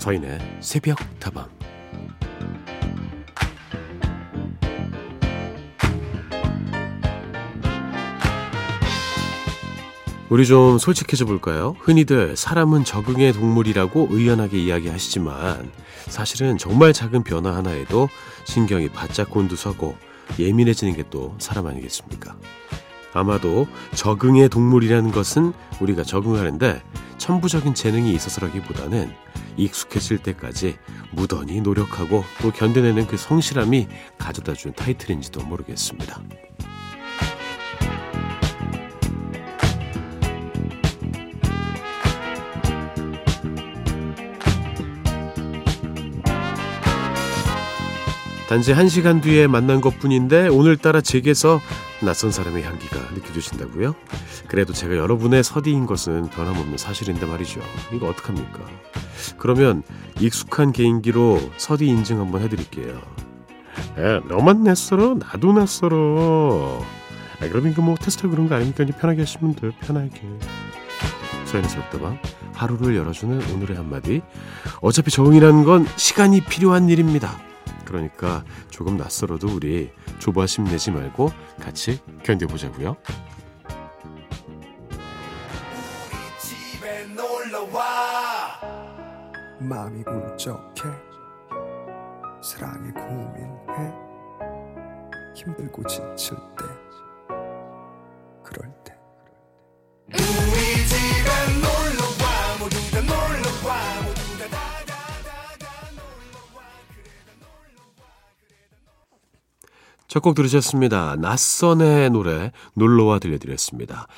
서인의 새벽 다방 우리 좀 솔직해져 볼까요? 흔히들 사람은 적응의 동물이라고 의연하게 이야기하시지만 사실은 정말 작은 변화 하나에도 신경이 바짝 곤두서고 예민해지는 게 또 사람 아니겠습니까? 아마도 적응의 동물이라는 것은 우리가 적응하는데 천부적인 재능이 있어서라기보다는 익숙해질 때까지 무던히 노력하고 또 견뎌내는 그 성실함이 가져다 준 타이틀인지도 모르겠습니다. 단지 한 시간 뒤에 만난 것 뿐인데 오늘따라 제게서 낯선 사람의 향기가 느껴지신다고요? 그래도 제가 여러분의 서디인 것은 변함없는 사실인데 말이죠. 이거 어떡합니까? 그러면 익숙한 개인기로 서디 인증 한번 해드릴게요. 야, 너만 낯설어? 나도 낯설어. 아, 그러니까 뭐 테스트 그런 거 아니니까 편하게 하시면 돼요. 편하게. 새벽다방 하루를 열어주는 오늘의 한마디. 어차피 적응이라는 건 시간이 필요한 일입니다. 그러니까 조금 낯설어도 우리 조바심 내지 말고 같이 견뎌보자고요. 마음이 울적해. 사랑에 고민해. 힘들고 지칠 때. 그럴 때. 우리 집에 놀러와. 모두 다 놀러와 첫 곡 들으셨습니다. 낯선의 노래 놀러와 들려드렸습니다.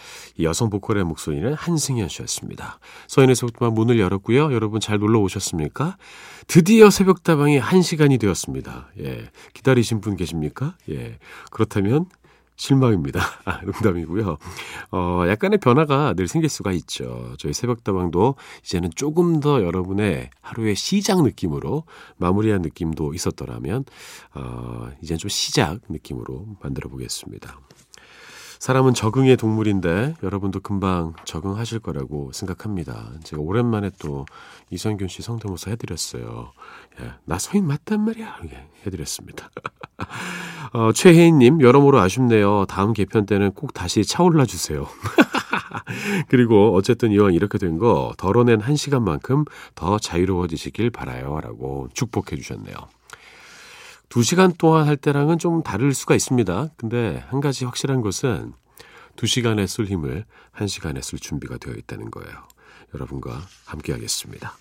여성 보컬의 목소리는 한승현 씨였습니다. 서인의 새벽다방 문을 열었고요. 여러분 잘 놀러 오셨습니까? 드디어 새벽다방이 1시간이 되었습니다. 예. 기다리신 분 계십니까? 예. 그렇다면 실망입니다. 아, 농담이고요. 어, 약간의 변화가 늘 생길 수가 있죠. 저희 새벽다방도 이제는 조금 더 여러분의 하루의 시작 느낌으로 마무리한 느낌도 있었더라면, 어, 이제는 좀 시작 느낌으로 만들어 보겠습니다. 사람은 적응의 동물인데 여러분도 금방 적응하실 거라고 생각합니다. 제가 오랜만에 또 이성균 씨 성대모사 해드렸어요. 예, 나 서인 맞단 말이야. 예, 해드렸습니다. 어, 최혜인님, 여러모로 아쉽네요. 다음 개편 때는 꼭 다시 차올라 주세요. 그리고 어쨌든 이왕 이렇게 된 거 덜어낸 한 시간만큼 더 자유로워지시길 바라요. 라고 축복해 주셨네요. 두 시간 동안 할 때랑은 좀 다를 수가 있습니다. 근데 한 가지 확실한 것은 두 시간에 쓸 힘을 한 시간에 쓸 준비가 되어 있다는 거예요. 여러분과 함께 하겠습니다.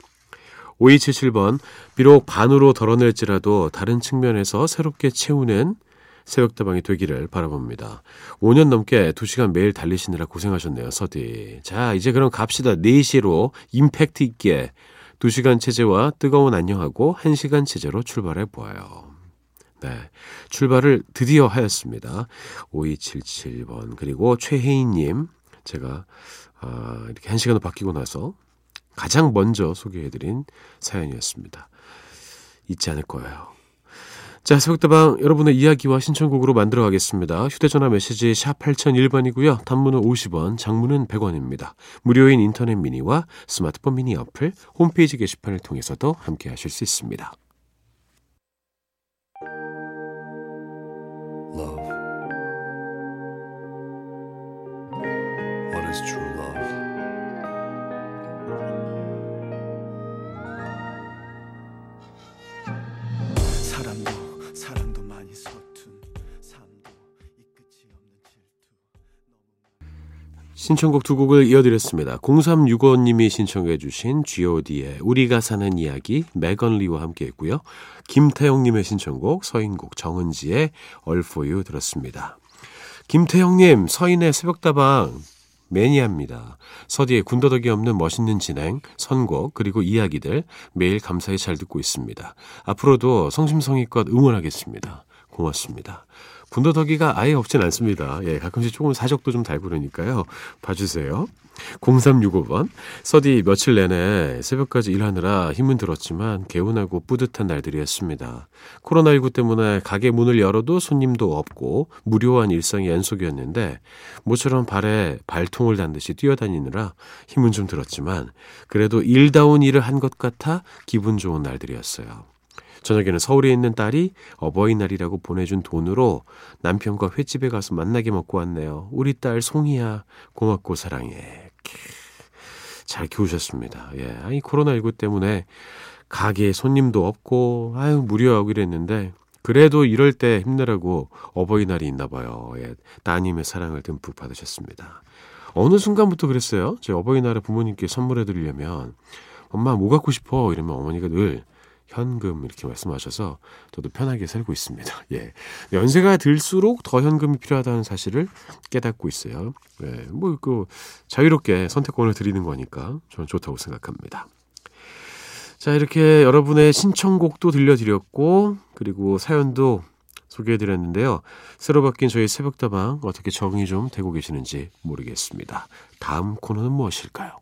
5277번, 비록 반으로 덜어낼지라도 다른 측면에서 새롭게 채우는 새벽다방이 되기를 바라봅니다. 5년 넘게 2시간 매일 달리시느라 고생하셨네요, 서디. 자, 이제 그럼 갑시다. 4시로 임팩트 있게 2시간 체제와 뜨거운 안녕하고 1시간 체제로 출발해 보아요. 네. 출발을 드디어 하였습니다. 5277번. 그리고 최혜인님. 제가, 아, 이렇게 한 시간을 바뀌고 나서 가장 먼저 소개해드린 사연이었습니다. 잊지 않을 거예요. 자, 새벽다방 여러분의 이야기와 신청곡으로 만들어 가겠습니다. 휴대전화 메시지 샵 8001번이고요. 단문은 50원, 장문은 100원입니다. 무료인 인터넷 미니와 스마트폰 미니 어플, 홈페이지 게시판을 통해서도 함께 하실 수 있습니다. 신청곡 두 곡을 이어드렸습니다. 0365님이 신청해 주신 god의 우리가 사는 이야기 메건리와 함께 했고요. 김태영님의 신청곡 서인곡 정은지의 All For You 들었습니다. 김태영님 서인의 새벽다방 매니아입니다. 서디의 군더더기 없는 멋있는 진행, 선곡, 그리고 이야기들 매일 감사히 잘 듣고 있습니다. 앞으로도 성심성의껏 응원하겠습니다. 고맙습니다. 군더더기가 아예 없진 않습니다. 예, 가끔씩 조금 사적도 좀 달고 그러니까요. 봐주세요. 0365번. 서디 며칠 내내 새벽까지 일하느라 힘은 들었지만 개운하고 뿌듯한 날들이었습니다. 코로나19 때문에 가게 문을 열어도 손님도 없고 무료한 일상이 연속이었는데 모처럼 발에 발통을 단 듯이 뛰어다니느라 힘은 좀 들었지만 그래도 일다운 일을 한 것 같아 기분 좋은 날들이었어요. 저녁에는 서울에 있는 딸이 어버이날이라고 보내준 돈으로 남편과 횟집에 가서 만나게 먹고 왔네요. 우리 딸 송이야 고맙고 사랑해. 잘 키우셨습니다. 예, 아니 코로나19 때문에 가게에 손님도 없고 아유 무료하고 이랬는데 그래도 이럴 때 힘내라고 어버이날이 있나 봐요. 예, 따님의 사랑을 듬뿍 받으셨습니다. 어느 순간부터 그랬어요. 제 어버이날에 부모님께 선물해 드리려면 엄마 뭐 갖고 싶어 이러면 어머니가 늘 현금 이렇게 말씀하셔서 저도 편하게 살고 있습니다. 예. 연세가 들수록 더 현금이 필요하다는 사실을 깨닫고 있어요. 예. 뭐, 그, 자유롭게 선택권을 드리는 거니까 저는 좋다고 생각합니다. 자, 이렇게 여러분의 신청곡도 들려드렸고, 그리고 사연도 소개해드렸는데요. 새로 바뀐 저희 새벽다방 어떻게 적응이 좀 되고 계시는지 모르겠습니다. 다음 코너는 무엇일까요?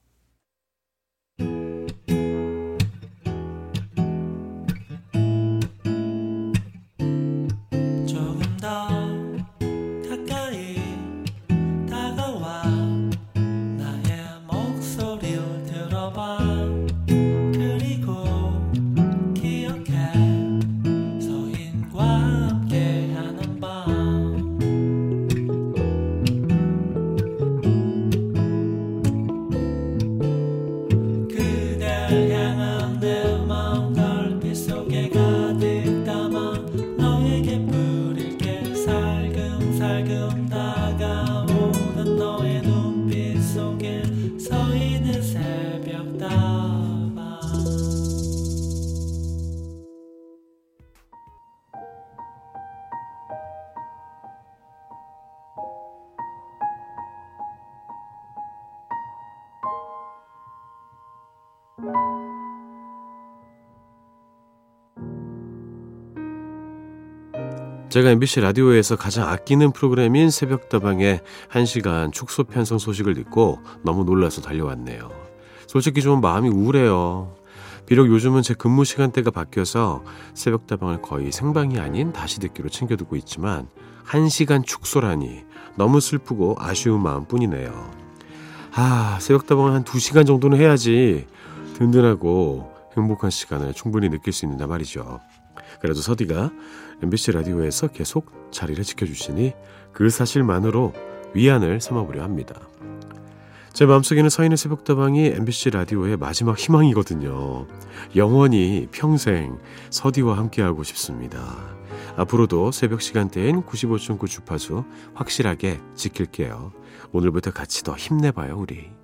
제가 MBC 라디오에서 가장 아끼는 프로그램인 새벽다방의 1시간 축소 편성 소식을 듣고 너무 놀라서 달려왔네요. 솔직히 좀 마음이 우울해요. 비록 요즘은 제 근무 시간대가 바뀌어서 새벽다방을 거의 생방이 아닌 다시 듣기로 챙겨두고 있지만 1시간 축소라니 너무 슬프고 아쉬운 마음뿐이네요. 아, 새벽다방은 한 2시간 정도는 해야지 든든하고 행복한 시간을 충분히 느낄 수 있는단 말이죠. 그래도 서디가 MBC 라디오에서 계속 자리를 지켜주시니 그 사실만으로 위안을 삼아보려 합니다. 제 마음속에는 서인의 새벽다방이 MBC 라디오의 마지막 희망이거든요. 영원히 평생 서디와 함께하고 싶습니다. 앞으로도 새벽 시간대엔 95.9 주파수 확실하게 지킬게요. 오늘부터 같이 더 힘내봐요, 우리.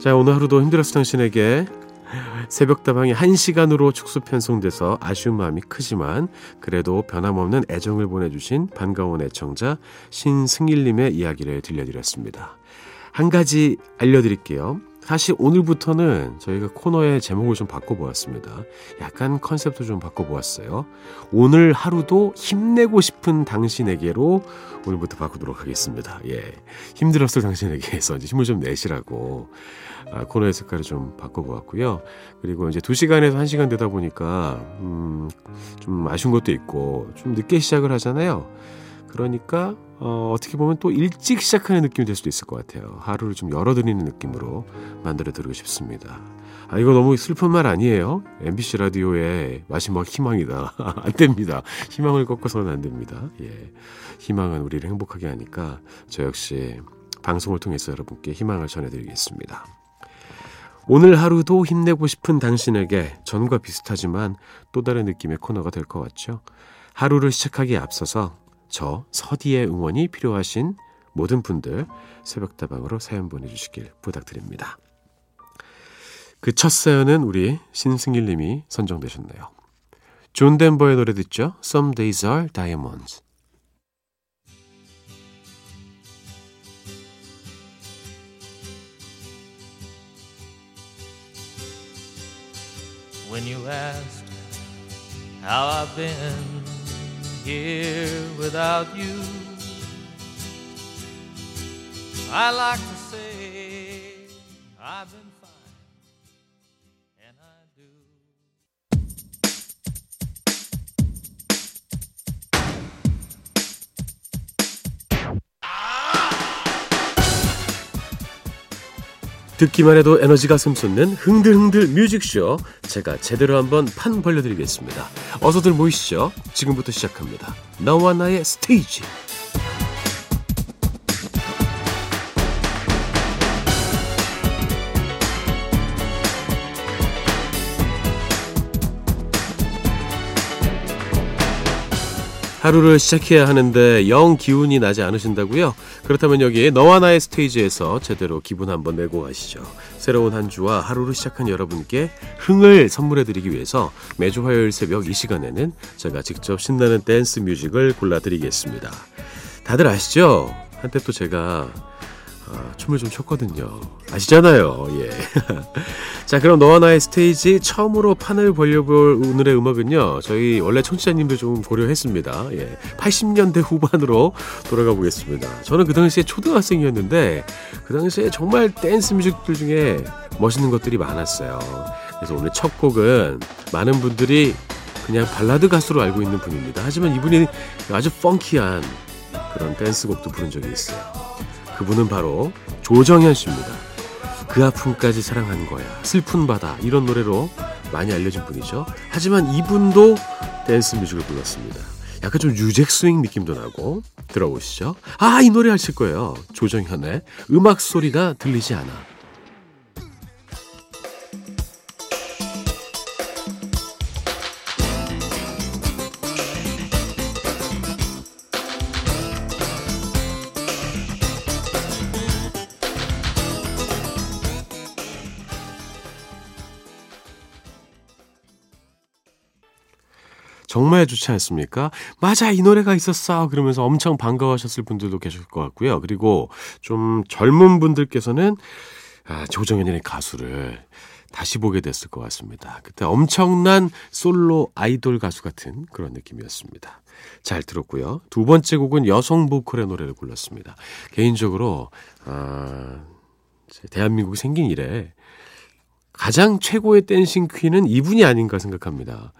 자, 오늘 하루도 힘들었을 당신에게 새벽다방이 1시간으로 축소 편성돼서 아쉬운 마음이 크지만 그래도 변함없는 애정을 보내주신 반가운 애청자 신승일님의 이야기를 들려드렸습니다. 한 가지 알려드릴게요. 사실 오늘부터는 저희가 코너의 제목을 좀 바꿔보았습니다. 약간 컨셉도 좀 바꿔보았어요. 오늘 하루도 힘내고 싶은 당신에게로 오늘부터 바꾸도록 하겠습니다. 예. 힘들었을 당신에게서 이제 힘을 좀 내시라고 아, 코너의 색깔을 좀 바꿔보았고요. 그리고 이제 2시간에서 1시간 되다 보니까, 음, 좀 아쉬운 것도 있고, 좀 늦게 시작을 하잖아요. 그러니까, 어, 어떻게 보면 또 일찍 시작하는 느낌이 될 수도 있을 것 같아요. 하루를 좀 열어드리는 느낌으로 만들어 드리고 싶습니다. 아, 이거 너무 슬픈 말 아니에요? MBC 라디오의 마지막 희망이다. 안 됩니다. 희망을 꺾어서는 안 됩니다. 예. 희망은 우리를 행복하게 하니까 저 역시 방송을 통해서 여러분께 희망을 전해드리겠습니다. 오늘 하루도 힘내고 싶은 당신에게 전과 비슷하지만 또 다른 느낌의 코너가 될 것 같죠? 하루를 시작하기에 앞서서 저 서디의 응원이 필요하신 모든 분들 새벽다방으로 사연 보내주시길 부탁드립니다. 그 첫 사연은 우리 신승일 님이 선정되셨네요. 존 덴버의 노래 듣죠? Some Days Are Diamonds. Here without you. I like to say I've been 듣기만 해도 에너지가 샘솟는 흥들흥들 뮤직쇼 제가 제대로 한번 판 벌려드리겠습니다. 어서들 모이시죠. 지금부터 시작합니다. 너와 나의 스테이지. 하루를 시작해야 하는데 영 기운이 나지 않으신다고요? 그렇다면 여기 너와 나의 스테이지에서 제대로 기분 한번 내고 가시죠. 새로운 한 주와 하루를 시작한 여러분께 흥을 선물해 드리기 위해서 매주 화요일 새벽 이 시간에는 제가 직접 신나는 댄스 뮤직을 골라 드리겠습니다. 다들 아시죠? 한때 또 제가 아, 춤을 좀 췄거든요. 아시잖아요. 예. 자, 그럼 너와 나의 스테이지 처음으로 판을 벌려볼 오늘의 음악은요. 저희 원래 청취자님들 좀 고려했습니다. 예. 80년대 후반으로 돌아가 보겠습니다. 저는 그 당시에 초등학생이었는데 그 당시에 정말 댄스 뮤직들 중에 멋있는 것들이 많았어요. 그래서 오늘 첫 곡은 많은 분들이 그냥 발라드 가수로 알고 있는 분입니다. 하지만 이분이 아주 펑키한 그런 댄스곡도 부른 적이 있어요. 그분은 바로 조정현 씨입니다. 그 아픔까지 사랑한 거야. 슬픈 바다. 이런 노래로 많이 알려진 분이죠. 하지만 이분도 댄스 뮤직을 불렀습니다. 약간 좀 유잭 스윙 느낌도 나고 들어보시죠. 아, 이 노래 아실 거예요. 조정현의 음악 소리가 들리지 않아. 좋지 않습니까? 맞아, 이 노래가 있었어. 그러면서 엄청 반가워하셨을 분들도 계실 것 같고요. 그리고 좀 젊은 분들께서는 아, 조정현의 가수를 다시 보게 됐을 것 같습니다. 그때 엄청난 솔로 아이돌 가수 같은 그런 느낌이었습니다. 잘 들었고요. 두 번째 곡은 여성 보컬의 노래를 골랐습니다. 개인적으로 아, 대한민국이 생긴 이래 가장 최고의 댄싱 퀸은 이분이 아닌가 생각합니다.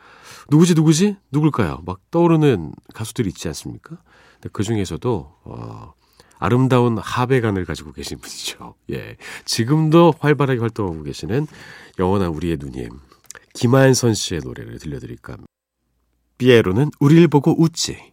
누구지 누구지 누굴까요? 막 떠오르는 가수들이 있지 않습니까? 그 중에서도 어, 아름다운 하배간을 가지고 계신 분이죠. 예, 지금도 활발하게 활동하고 계시는 영원한 우리의 누님 김한선 씨의 노래를 들려드릴까 합니다. 삐에로는 우릴 보고 웃지.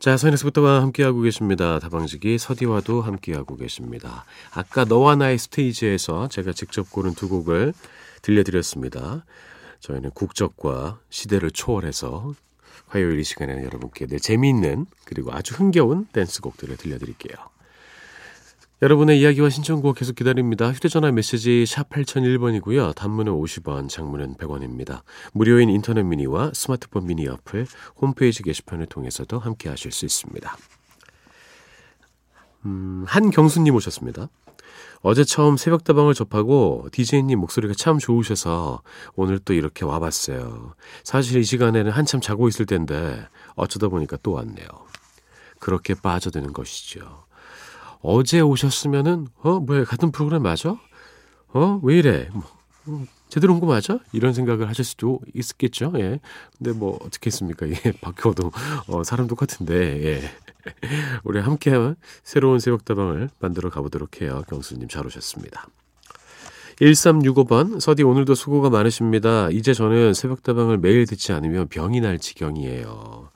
자, 서인에서부터와 함께하고 계십니다. 다방지기 서디와도 함께하고 계십니다. 아까 너와 나의 스테이지에서 제가 직접 고른 두 곡을 들려드렸습니다. 저희는 국적과 시대를 초월해서 화요일 이 시간에는 여러분께 늘 재미있는 그리고 아주 흥겨운 댄스곡들을 들려드릴게요. 여러분의 이야기와 신청곡 계속 기다립니다. 휴대전화 메시지 샵 8001번이고요. 단문은 50원, 장문은 100원입니다. 무료인 인터넷 미니와 스마트폰 미니 어플, 홈페이지 게시판을 통해서도 함께 하실 수 있습니다. 음, 한경수님 오셨습니다. 어제 처음 새벽다방을 접하고 DJ님 목소리가 참 좋으셔서 오늘 또 이렇게 와봤어요. 사실 이 시간에는 한참 자고 있을 텐데 어쩌다 보니까 또 왔네요. 그렇게 빠져드는 것이죠. 어제 오셨으면은 어 뭐야 같은 프로그램 맞아? 어 왜 이래? 뭐, 음, 제대로 온 거 맞아? 이런 생각을 하실 수도 있겠죠. 예. 근데 뭐 어떻게 했습니까? 예, 바뀌어도 어, 사람 똑같은데 예. 우리 함께 새로운 새벽다방을 만들어 가보도록 해요. 경수님 잘 오셨습니다. 1365번 서디 오늘도 수고가 많으십니다. 이제 저는 새벽다방을 매일 듣지 않으면 병이 날 지경이에요.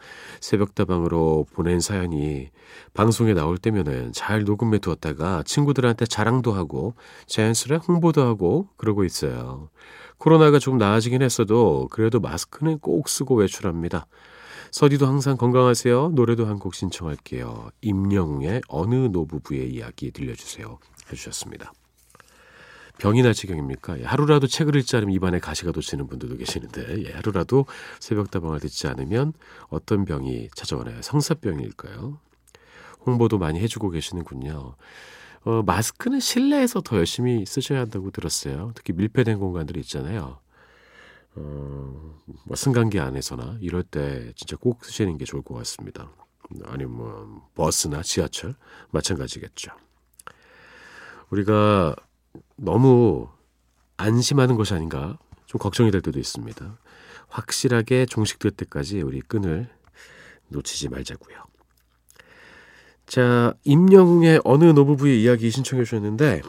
새벽다방으로 보낸 사연이 방송에 나올 때면은 잘 녹음해 두었다가 친구들한테 자랑도 하고 자연스레 홍보도 하고 그러고 있어요. 코로나가 조금 나아지긴 했어도 그래도 마스크는 꼭 쓰고 외출합니다. 서디도 항상 건강하세요. 노래도 한 곡 신청할게요. 임영웅의 어느 노부부의 이야기 들려주세요. 해주셨습니다. 병이 날 지경입니까? 예, 하루라도 책을 읽지 않으면 입안에 가시가 돋치는 분들도 계시는데 예, 하루라도 새벽다방을 듣지 않으면 어떤 병이 찾아오나요? 성사병일까요? 홍보도 많이 해주고 계시는군요. 어, 마스크는 실내에서 더 열심히 쓰셔야 한다고 들었어요. 특히 밀폐된 공간들이 있잖아요. 어, 뭐 승강기 안에서나 이럴 때 진짜 꼭 쓰시는 게 좋을 것 같습니다. 아니면 뭐 버스나 지하철 마찬가지겠죠. 우리가 너무 안심하는 것이 아닌가 좀 걱정이 될 때도 있습니다. 확실하게 종식될 때까지 우리 끈을 놓치지 말자고요. 자, 임영웅의 어느 노부부의 이야기 신청해 주셨는데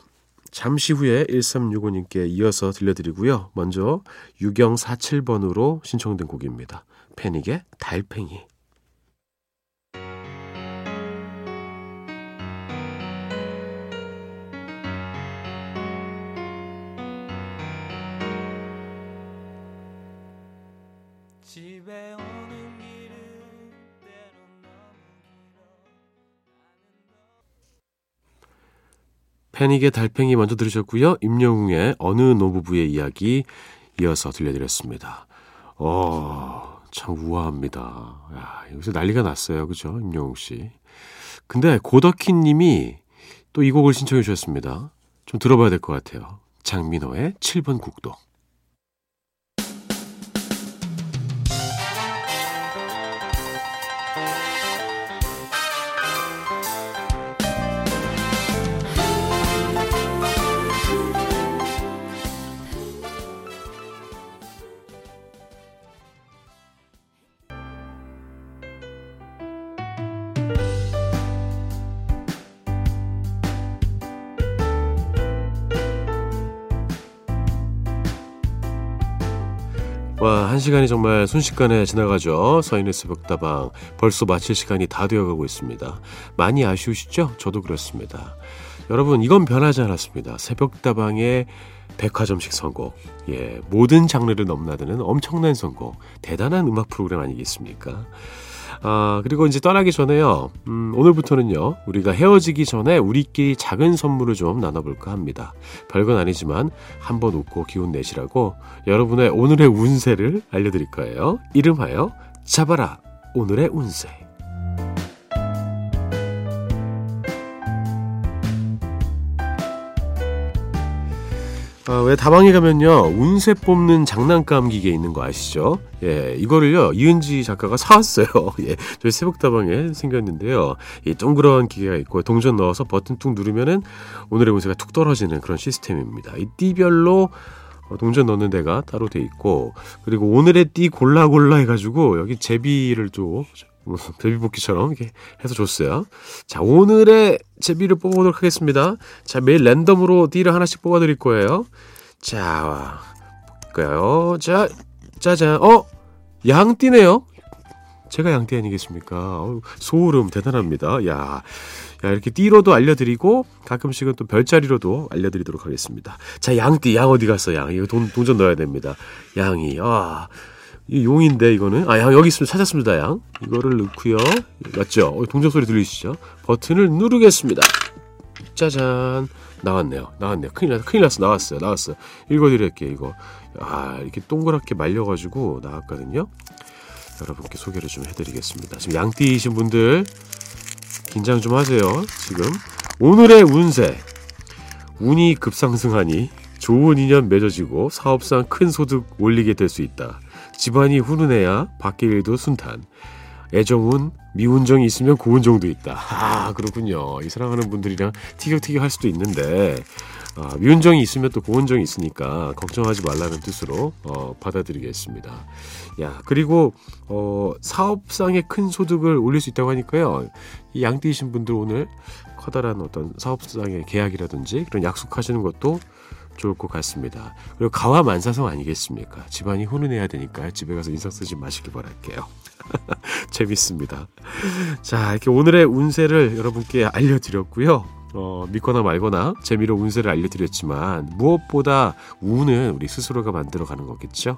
잠시 후에 1365님께 이어서 들려드리고요. 먼저 유경 47번으로 신청된 곡입니다. 패닉의 달팽이. 패닉의 달팽이 먼저 들으셨고요. 임영웅의 어느 노부부의 이야기 이어서 들려드렸습니다. 어, 참 우아합니다. 야, 여기서 난리가 났어요. 그죠? 임영웅 씨. 근데 고덕희 님이 또 이 곡을 신청해 주셨습니다. 좀 들어봐야 될 것 같아요. 장민호의 7번 국도. 시간이 정말 순식간에 지나가죠. 서인의 새벽다방. 벌써 마칠 시간이 다 되어가고 있습니다. 많이 아쉬우시죠? 저도 그렇습니다. 여러분, 이건 변하지 않았습니다. 새벽다방의 백화점식 선곡. 예, 모든 장르를 넘나드는 엄청난 선곡. 대단한 음악 프로그램 아니겠습니까? 아, 그리고 이제 떠나기 전에요. 음, 오늘부터는요, 우리가 헤어지기 전에 우리끼리 작은 선물을 좀 나눠볼까 합니다. 별건 아니지만 한번 웃고 기운 내시라고 여러분의 오늘의 운세를 알려드릴 거예요. 이름하여 잡아라 오늘의 운세. 아, 왜 다방에 가면요 운세 뽑는 장난감 기계 있는 거 아시죠? 예, 이거를요 이은지 작가가 사왔어요. 예, 저희 새벽 다방에 생겼는데요. 이 동그란 기계가 있고 동전 넣어서 버튼 툭 누르면은 오늘의 운세가 툭 떨어지는 그런 시스템입니다. 이 띠별로 어, 동전 넣는 데가 따로 돼 있고 그리고 오늘의 띠 골라 골라 해가지고 여기 제비를 또 베비복귀처럼 이렇게 해서 줬어요. 자, 오늘의 제비를 뽑아보도록 하겠습니다. 자, 매일 랜덤으로 띠를 하나씩 뽑아드릴 거예요. 자, 볼까요? 자, 짜잔. 어? 양띠네요? 제가 양띠 아니겠습니까? 소름 대단합니다. 야, 야, 이렇게 띠로도 알려드리고 가끔씩은 또 별자리로도 알려드리도록 하겠습니다. 자, 양띠, 양 어디 갔어, 양? 이거 돈, 동전 넣어야 됩니다. 양이, 아. 이 용인데 이거는? 아 양 여기 있으면 찾았습니다 양. 이거를 넣고요. 맞죠? 어, 동전 소리 들리시죠? 버튼을 누르겠습니다. 짜잔. 나왔네요. 나왔네요. 큰일 났 큰일 났어. 나왔어요. 나왔어요. 읽어드릴게요 이거. 아 이렇게 동그랗게 말려가지고 나왔거든요. 여러분께 소개를 좀 해드리겠습니다. 지금 양띠이신 분들 긴장 좀 하세요 지금. 오늘의 운세. 운이 급상승하니 좋은 인연 맺어지고 사업상 큰 소득 올리게 될 수 있다. 집안이 훈훈해야 밖의 일도 순탄. 애정운, 미운정이 있으면 고운정도 있다. 아, 그렇군요. 이 사랑하는 분들이랑 티격태격 할 수도 있는데, 아, 미운정이 있으면 또 고운정이 있으니까 걱정하지 말라는 뜻으로 어, 받아들이겠습니다. 야, 그리고 어, 사업상의 큰 소득을 올릴 수 있다고 하니까요. 이 양띠이신 분들 오늘 커다란 어떤 사업상의 계약이라든지 그런 약속하시는 것도 좋을 것 같습니다. 그리고 가와 만사성 아니겠습니까? 집안이 훈훈해야 되니까 집에 가서 인상 쓰지 마시길 바랄게요. 재밌습니다. 자, 이렇게 오늘의 운세를 여러분께 알려드렸고요. 어, 믿거나 말거나 재미로 운세를 알려드렸지만 무엇보다 운은 우리 스스로가 만들어가는 거겠죠.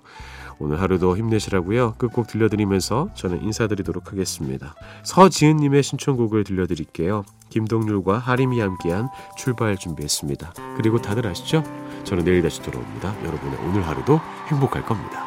오늘 하루도 힘내시라고요. 끝곡 들려드리면서 저는 인사드리도록 하겠습니다. 서지은님의 신청곡을 들려드릴게요. 김동률과 하림이 함께한 출발 준비했습니다. 그리고 다들 아시죠? 저는 내일 다시 돌아옵니다. 여러분의 오늘 하루도 행복할 겁니다.